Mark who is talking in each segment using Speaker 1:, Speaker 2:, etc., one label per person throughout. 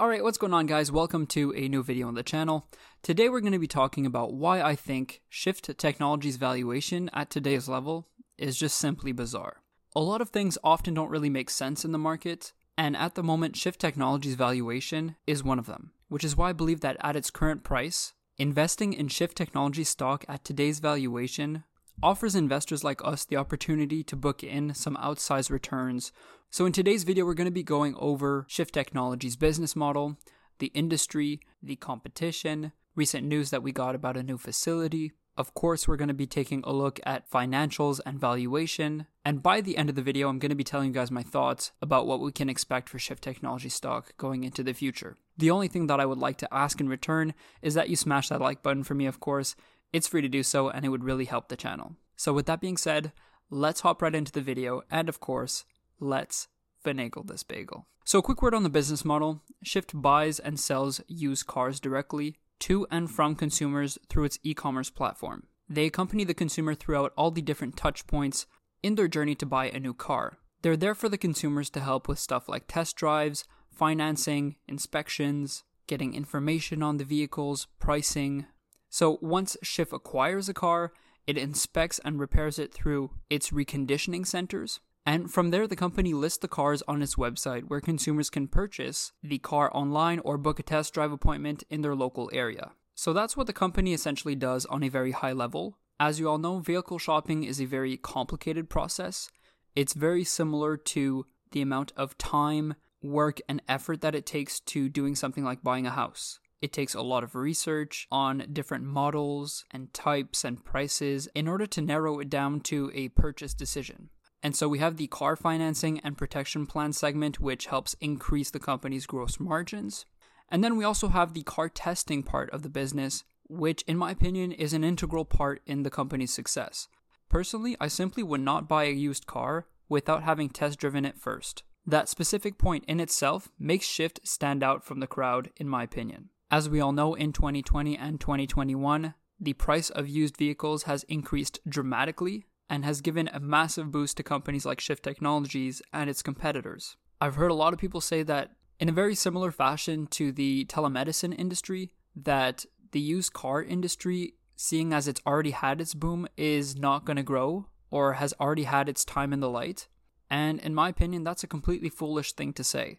Speaker 1: Alright, what's going on guys? Welcome to a new video on the channel. Today we're going to be talking about why I think Shift Technologies valuation at today's level is just simply bizarre. A lot of things often don't really make sense in the market, and at the moment Shift Technologies valuation is one of them, which is why I believe that at its current price, investing in Shift Technology stock at today's valuation offers investors like us the opportunity to book in some outsized returns. So, in today's video, we're going to be going over Shift Technologies' business model, the industry, the competition, recent news that we got about a new facility. Of course, we're going to be taking a look at financials and valuation. And by the end of the video, I'm going to be telling you guys my thoughts about what we can expect for Shift Technology stock going into the future. The only thing that I would like to ask in return is that you smash that like button for me, of course. It's free to do so, and it would really help the channel. So, with that being said, let's hop right into the video, and of course, let's finagle this bagel. So, a quick word on the business model Shift buys and sells used cars directly to and from consumers through its e commerce platform. They accompany the consumer throughout all the different touch points in their journey to buy a new car. They're there for the consumers to help with stuff like test drives, financing, inspections, getting information on the vehicles, pricing, so once Shift acquires a car, it inspects and repairs it through its reconditioning centers. And from there, the company lists the cars on its website where consumers can purchase the car online or book a test drive appointment in their local area. So that's what the company essentially does on a very high level. As you all know, vehicle shopping is a very complicated process. It's very similar to the amount of time, work, and effort that it takes to doing something like buying a house. It takes a lot of research on different models and types and prices in order to narrow it down to a purchase decision. And so we have the car financing and protection plan segment, which helps increase the company's gross margins. And then we also have the car testing part of the business, which, in my opinion, is an integral part in the company's success. Personally, I simply would not buy a used car without having test driven it first. That specific point in itself makes Shift stand out from the crowd, in my opinion. As we all know, in 2020 and 2021, the price of used vehicles has increased dramatically and has given a massive boost to companies like Shift Technologies and its competitors. I've heard a lot of people say that in a very similar fashion to the telemedicine industry, that the used car industry, seeing as it's already had its boom, is not going to grow or has already had its time in the light. And in my opinion, that's a completely foolish thing to say.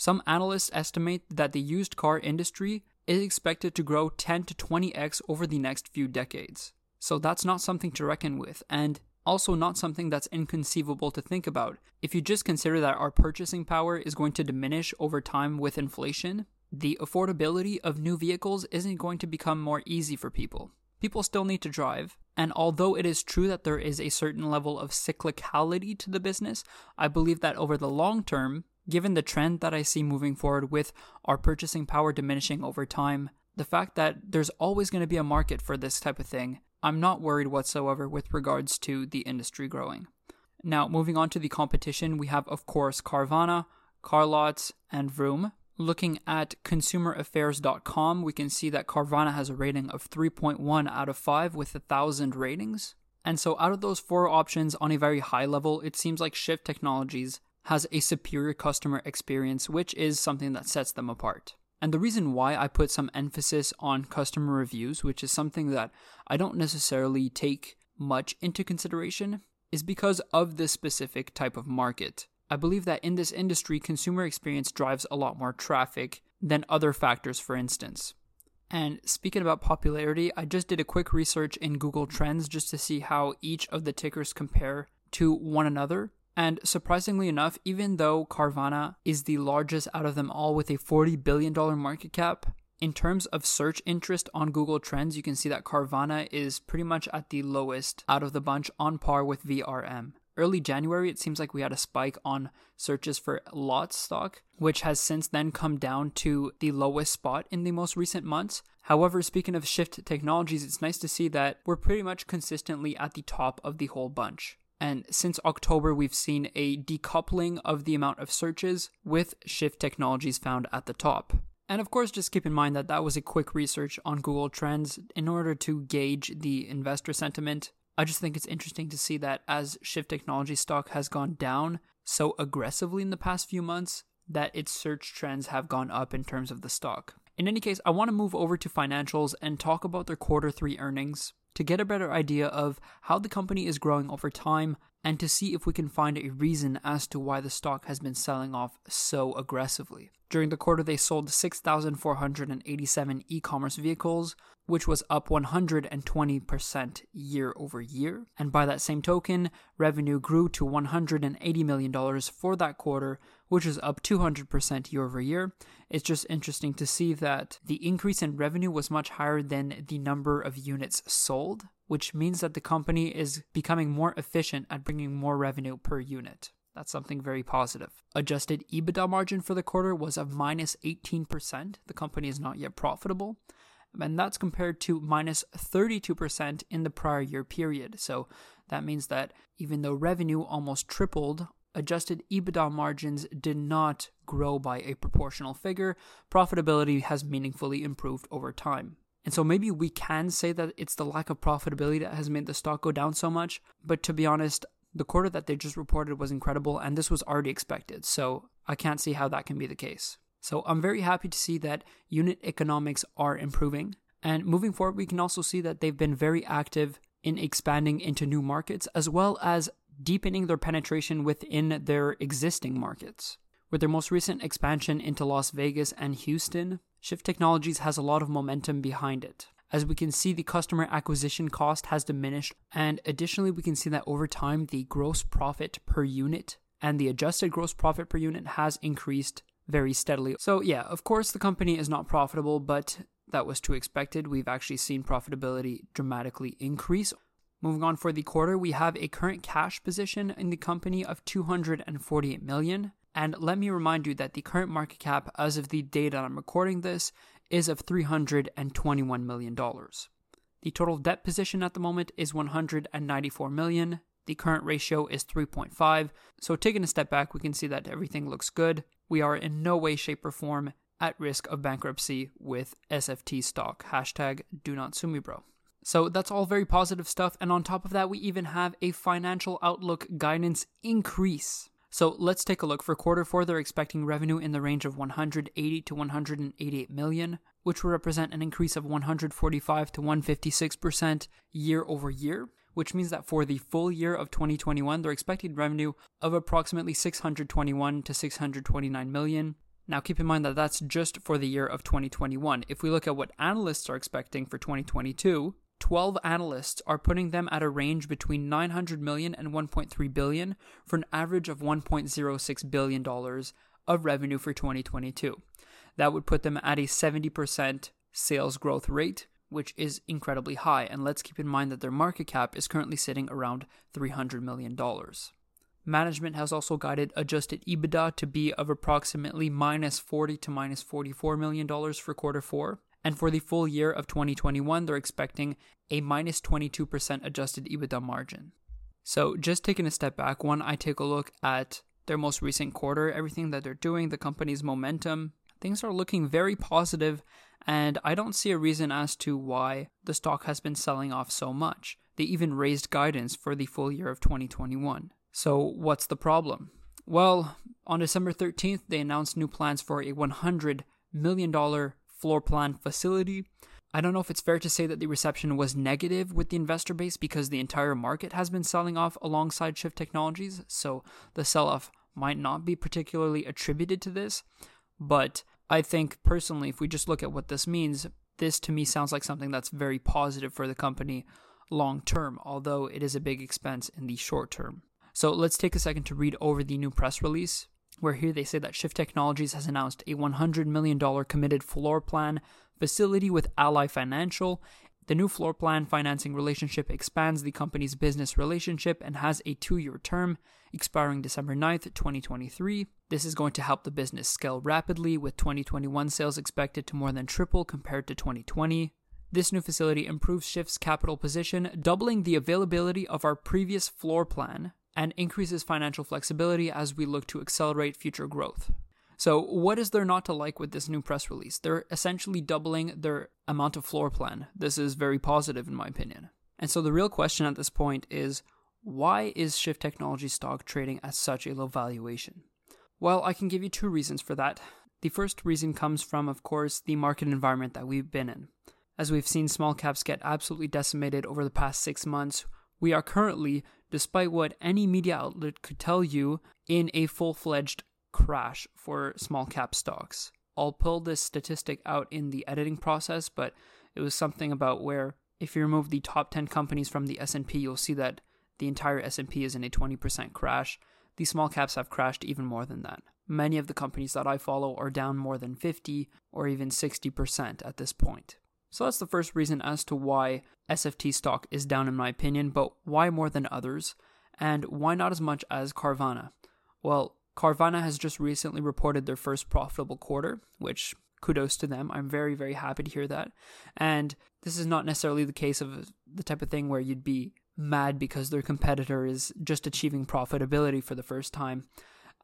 Speaker 1: Some analysts estimate that the used car industry is expected to grow 10 to 20x over the next few decades. So that's not something to reckon with, and also not something that's inconceivable to think about. If you just consider that our purchasing power is going to diminish over time with inflation, the affordability of new vehicles isn't going to become more easy for people. People still need to drive, and although it is true that there is a certain level of cyclicality to the business, I believe that over the long term, Given the trend that I see moving forward with our purchasing power diminishing over time, the fact that there's always going to be a market for this type of thing, I'm not worried whatsoever with regards to the industry growing. Now, moving on to the competition, we have, of course, Carvana, CarLotz, and Vroom. Looking at consumeraffairs.com, we can see that Carvana has a rating of 3.1 out of 5 with 1,000 ratings. And so, out of those four options on a very high level, it seems like Shift Technologies has a superior customer experience, which is something that sets them apart. And the reason why I put some emphasis on customer reviews, which is something that I don't necessarily take much into consideration, is because of this specific type of market. I believe that in this industry, consumer experience drives a lot more traffic than other factors, for instance. And speaking about popularity, I just did a quick research in Google Trends just to see how each of the tickers compare to one another. And surprisingly enough, even though Carvana is the largest out of them all with a $40 billion market cap, in terms of search interest on Google Trends, you can see that Carvana is pretty much at the lowest out of the bunch on par with VRM. Early January, it seems like we had a spike on searches for LOTZ stock, which has since then come down to the lowest spot in the most recent months. However, speaking of Shift Technologies, it's nice to see that we're pretty much consistently at the top of the whole bunch. And since October, we've seen a decoupling of the amount of searches with Shift Technologies found at the top. And of course, just keep in mind that that was a quick research on Google Trends in order to gauge the investor sentiment. I just think it's interesting to see that as Shift Technology stock has gone down so aggressively in the past few months, that its search trends have gone up in terms of the stock. In any case, I want to move over to financials and talk about their quarter three earnings to get a better idea of how the company is growing over time and to see if we can find a reason as to why the stock has been selling off so aggressively. During the quarter, they sold 6,487 e commerce vehicles, which was up 120% year over year. And by that same token, revenue grew to $180 million for that quarter, which is up 200% year over year. It's just interesting to see that the increase in revenue was much higher than the number of units sold, which means that the company is becoming more efficient at bringing more revenue per unit. That's something very positive. Adjusted EBITDA margin for the quarter was of minus 18%. The company is not yet profitable. And that's compared to minus 32% in the prior year period. So that means that even though revenue almost tripled, adjusted EBITDA margins did not grow by a proportional figure. Profitability has meaningfully improved over time. And so maybe we can say that it's the lack of profitability that has made the stock go down so much. But to be honest, the quarter that they just reported was incredible, and this was already expected. So I can't see how that can be the case. So I'm very happy to see that unit economics are improving. And moving forward, we can also see that they've been very active in expanding into new markets as well as deepening their penetration within their existing markets. With their most recent expansion into Las Vegas and Houston, Shift Technologies has a lot of momentum behind it. As we can see, the customer acquisition cost has diminished, and additionally, we can see that over time, the gross profit per unit and the adjusted gross profit per unit has increased very steadily. So, yeah, of course, the company is not profitable, but that was to expected. We've actually seen profitability dramatically increase. Moving on for the quarter, we have a current cash position in the company of 248 million. And let me remind you that the current market cap as of the date that I'm recording this is of $321 million. The total debt position at the moment is 194 million. The current ratio is 3.5. So taking a step back, we can see that everything looks good. We are in no way, shape, or form at risk of bankruptcy with SFT stock. Hashtag do not sue me, bro. So that's all very positive stuff. And on top of that, we even have a financial outlook guidance increase. So let's take a look. For quarter four, they're expecting revenue in the range of 180 to 188 million, which will represent an increase of 145 to 156% year over year, which means that for the full year of 2021, they're expecting revenue of approximately 621 to 629 million. Now, keep in mind that that's just for the year of 2021. If we look at what analysts are expecting for 2022, 12 analysts are putting them at a range between 900 million and 1.3 billion for an average of 1.06 billion dollars of revenue for 2022. That would put them at a 70% sales growth rate, which is incredibly high. And let's keep in mind that their market cap is currently sitting around 300 million dollars. Management has also guided adjusted EBITDA to be of approximately minus 40 to minus 44 million dollars for quarter 4 and for the full year of 2021, they're expecting a minus 22% adjusted EBITDA margin. So, just taking a step back, when I take a look at their most recent quarter, everything that they're doing, the company's momentum, things are looking very positive, and I don't see a reason as to why the stock has been selling off so much. They even raised guidance for the full year of 2021. So, what's the problem? Well, on December 13th, they announced new plans for a $100 million floor plan facility. I don't know if it's fair to say that the reception was negative with the investor base because the entire market has been selling off alongside Shift Technologies, so the sell off might not be particularly attributed to this. But I think personally, if we just look at what this means, this to me sounds like something that's very positive for the company long term, although it is a big expense in the short term. So let's take a second to read over the new press release where here they say that Shift Technologies has announced a $100 million committed floor plan facility with Ally Financial. The new floor plan financing relationship expands the company's business relationship and has a two year term expiring December 9th, 2023. This is going to help the business scale rapidly, with 2021 sales expected to more than triple compared to 2020. This new facility improves Shift's capital position, doubling the availability of our previous floor plan and increases financial flexibility as we look to accelerate future growth. So, what is there not to like with this new press release? They're essentially doubling their amount of floor plan. This is very positive, in my opinion. And so, the real question at this point is why is Shift Technology stock trading at such a low valuation? Well, I can give you two reasons for that. The first reason comes from, of course, the market environment that we've been in. As we've seen small caps get absolutely decimated over the past six months, we are currently, despite what any media outlet could tell you, in a full fledged crash for small cap stocks. I'll pull this statistic out in the editing process, but it was something about where if you remove the top 10 companies from the S&P, you'll see that the entire S&P is in a 20% crash. The small caps have crashed even more than that. Many of the companies that I follow are down more than 50 or even 60% at this point. So that's the first reason as to why SFT stock is down in my opinion, but why more than others? And why not as much as Carvana? Well, Carvana has just recently reported their first profitable quarter, which kudos to them. I'm very, very happy to hear that. And this is not necessarily the case of the type of thing where you'd be mad because their competitor is just achieving profitability for the first time.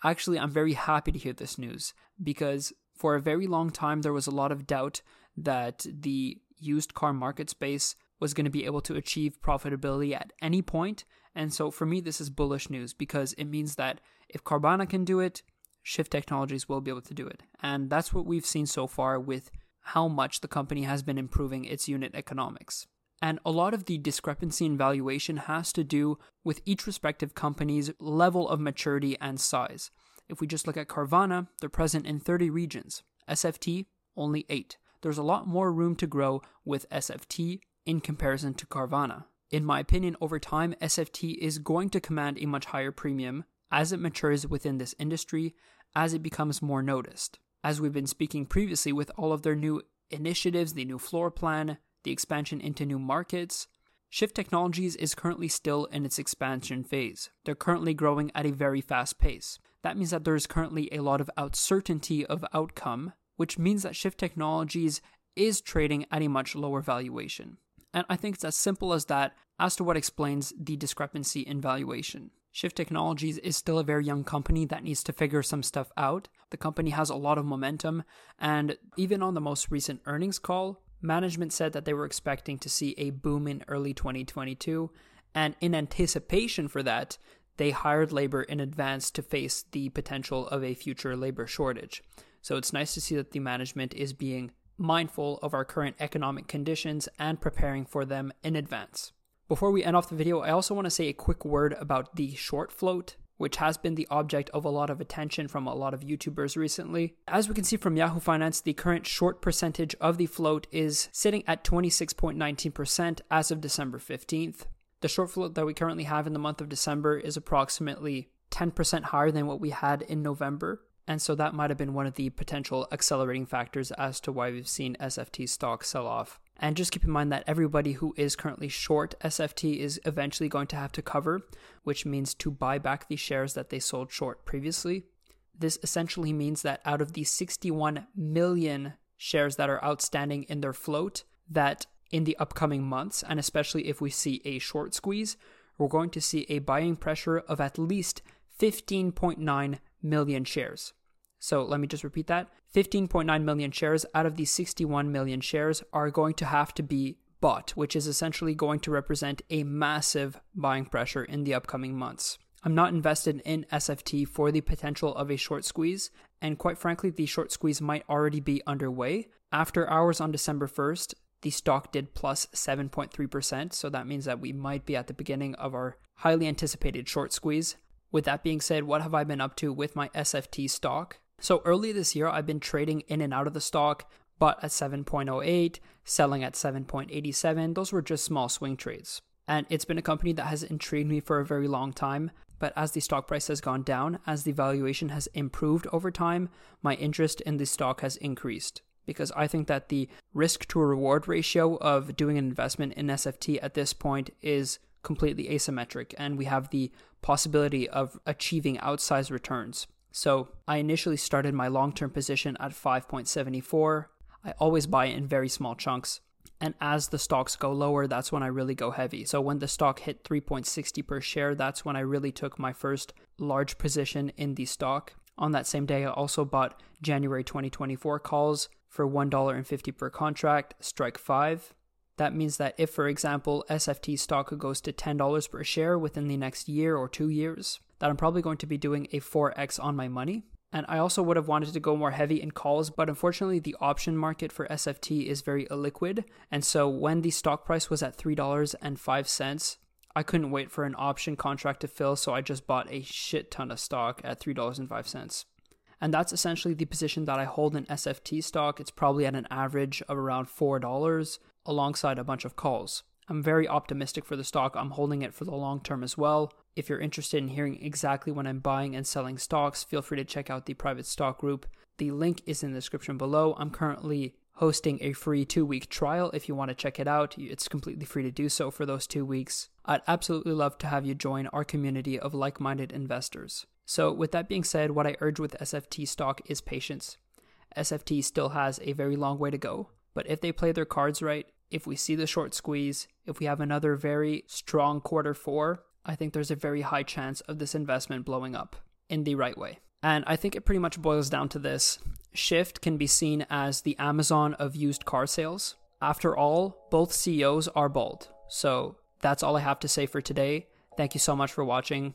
Speaker 1: Actually, I'm very happy to hear this news because for a very long time there was a lot of doubt that the used car market space was going to be able to achieve profitability at any point. And so for me, this is bullish news because it means that if Carvana can do it, Shift Technologies will be able to do it. And that's what we've seen so far with how much the company has been improving its unit economics. And a lot of the discrepancy in valuation has to do with each respective company's level of maturity and size. If we just look at Carvana, they're present in 30 regions. SFT, only 8. There's a lot more room to grow with SFT in comparison to Carvana. In my opinion, over time, SFT is going to command a much higher premium as it matures within this industry, as it becomes more noticed. As we've been speaking previously with all of their new initiatives, the new floor plan, the expansion into new markets, Shift Technologies is currently still in its expansion phase. They're currently growing at a very fast pace. That means that there is currently a lot of uncertainty of outcome, which means that Shift Technologies is trading at a much lower valuation. And I think it's as simple as that as to what explains the discrepancy in valuation. Shift Technologies is still a very young company that needs to figure some stuff out. The company has a lot of momentum, and even on the most recent earnings call, Management said that they were expecting to see a boom in early 2022, and in anticipation for that, they hired labor in advance to face the potential of a future labor shortage. So it's nice to see that the management is being mindful of our current economic conditions and preparing for them in advance. Before we end off the video, I also want to say a quick word about the short float which has been the object of a lot of attention from a lot of YouTubers recently. As we can see from Yahoo Finance, the current short percentage of the float is sitting at 26.19% as of December 15th. The short float that we currently have in the month of December is approximately 10% higher than what we had in November. And so that might have been one of the potential accelerating factors as to why we've seen SFT stock sell off. And just keep in mind that everybody who is currently short SFT is eventually going to have to cover, which means to buy back the shares that they sold short previously. This essentially means that out of the 61 million shares that are outstanding in their float, that in the upcoming months, and especially if we see a short squeeze, we're going to see a buying pressure of at least 15.9 million shares. So let me just repeat that 15.9 million shares out of these 61 million shares are going to have to be bought, which is essentially going to represent a massive buying pressure in the upcoming months. I'm not invested in SFT for the potential of a short squeeze, and quite frankly, the short squeeze might already be underway. After hours on December 1st, the stock did plus 7.3%, so that means that we might be at the beginning of our highly anticipated short squeeze. With that being said, what have I been up to with my SFT stock? So early this year, I've been trading in and out of the stock, but at 7.08, selling at 7.87. Those were just small swing trades. And it's been a company that has intrigued me for a very long time. But as the stock price has gone down, as the valuation has improved over time, my interest in the stock has increased. Because I think that the risk to reward ratio of doing an investment in SFT at this point is completely asymmetric, and we have the possibility of achieving outsized returns. So I initially started my long term position at 5.74. I always buy in very small chunks. And as the stocks go lower, that's when I really go heavy. So when the stock hit 3.60 per share, that's when I really took my first large position in the stock. On that same day, I also bought January 2024 calls for $1.50 per contract, strike 5. That means that if, for example, SFT stock goes to $10 per share within the next year or two years, that I'm probably going to be doing a 4x on my money. And I also would have wanted to go more heavy in calls, but unfortunately, the option market for SFT is very illiquid. And so when the stock price was at $3.05, I couldn't wait for an option contract to fill, so I just bought a shit ton of stock at $3.05. And that's essentially the position that I hold in SFT stock. It's probably at an average of around $4 alongside a bunch of calls. I'm very optimistic for the stock. I'm holding it for the long term as well. If you're interested in hearing exactly when I'm buying and selling stocks, feel free to check out the private stock group. The link is in the description below. I'm currently hosting a free two week trial if you want to check it out. It's completely free to do so for those two weeks. I'd absolutely love to have you join our community of like minded investors. So, with that being said, what I urge with SFT stock is patience. SFT still has a very long way to go, but if they play their cards right, if we see the short squeeze, if we have another very strong quarter four, I think there's a very high chance of this investment blowing up in the right way. And I think it pretty much boils down to this Shift can be seen as the Amazon of used car sales. After all, both CEOs are bald. So that's all I have to say for today. Thank you so much for watching.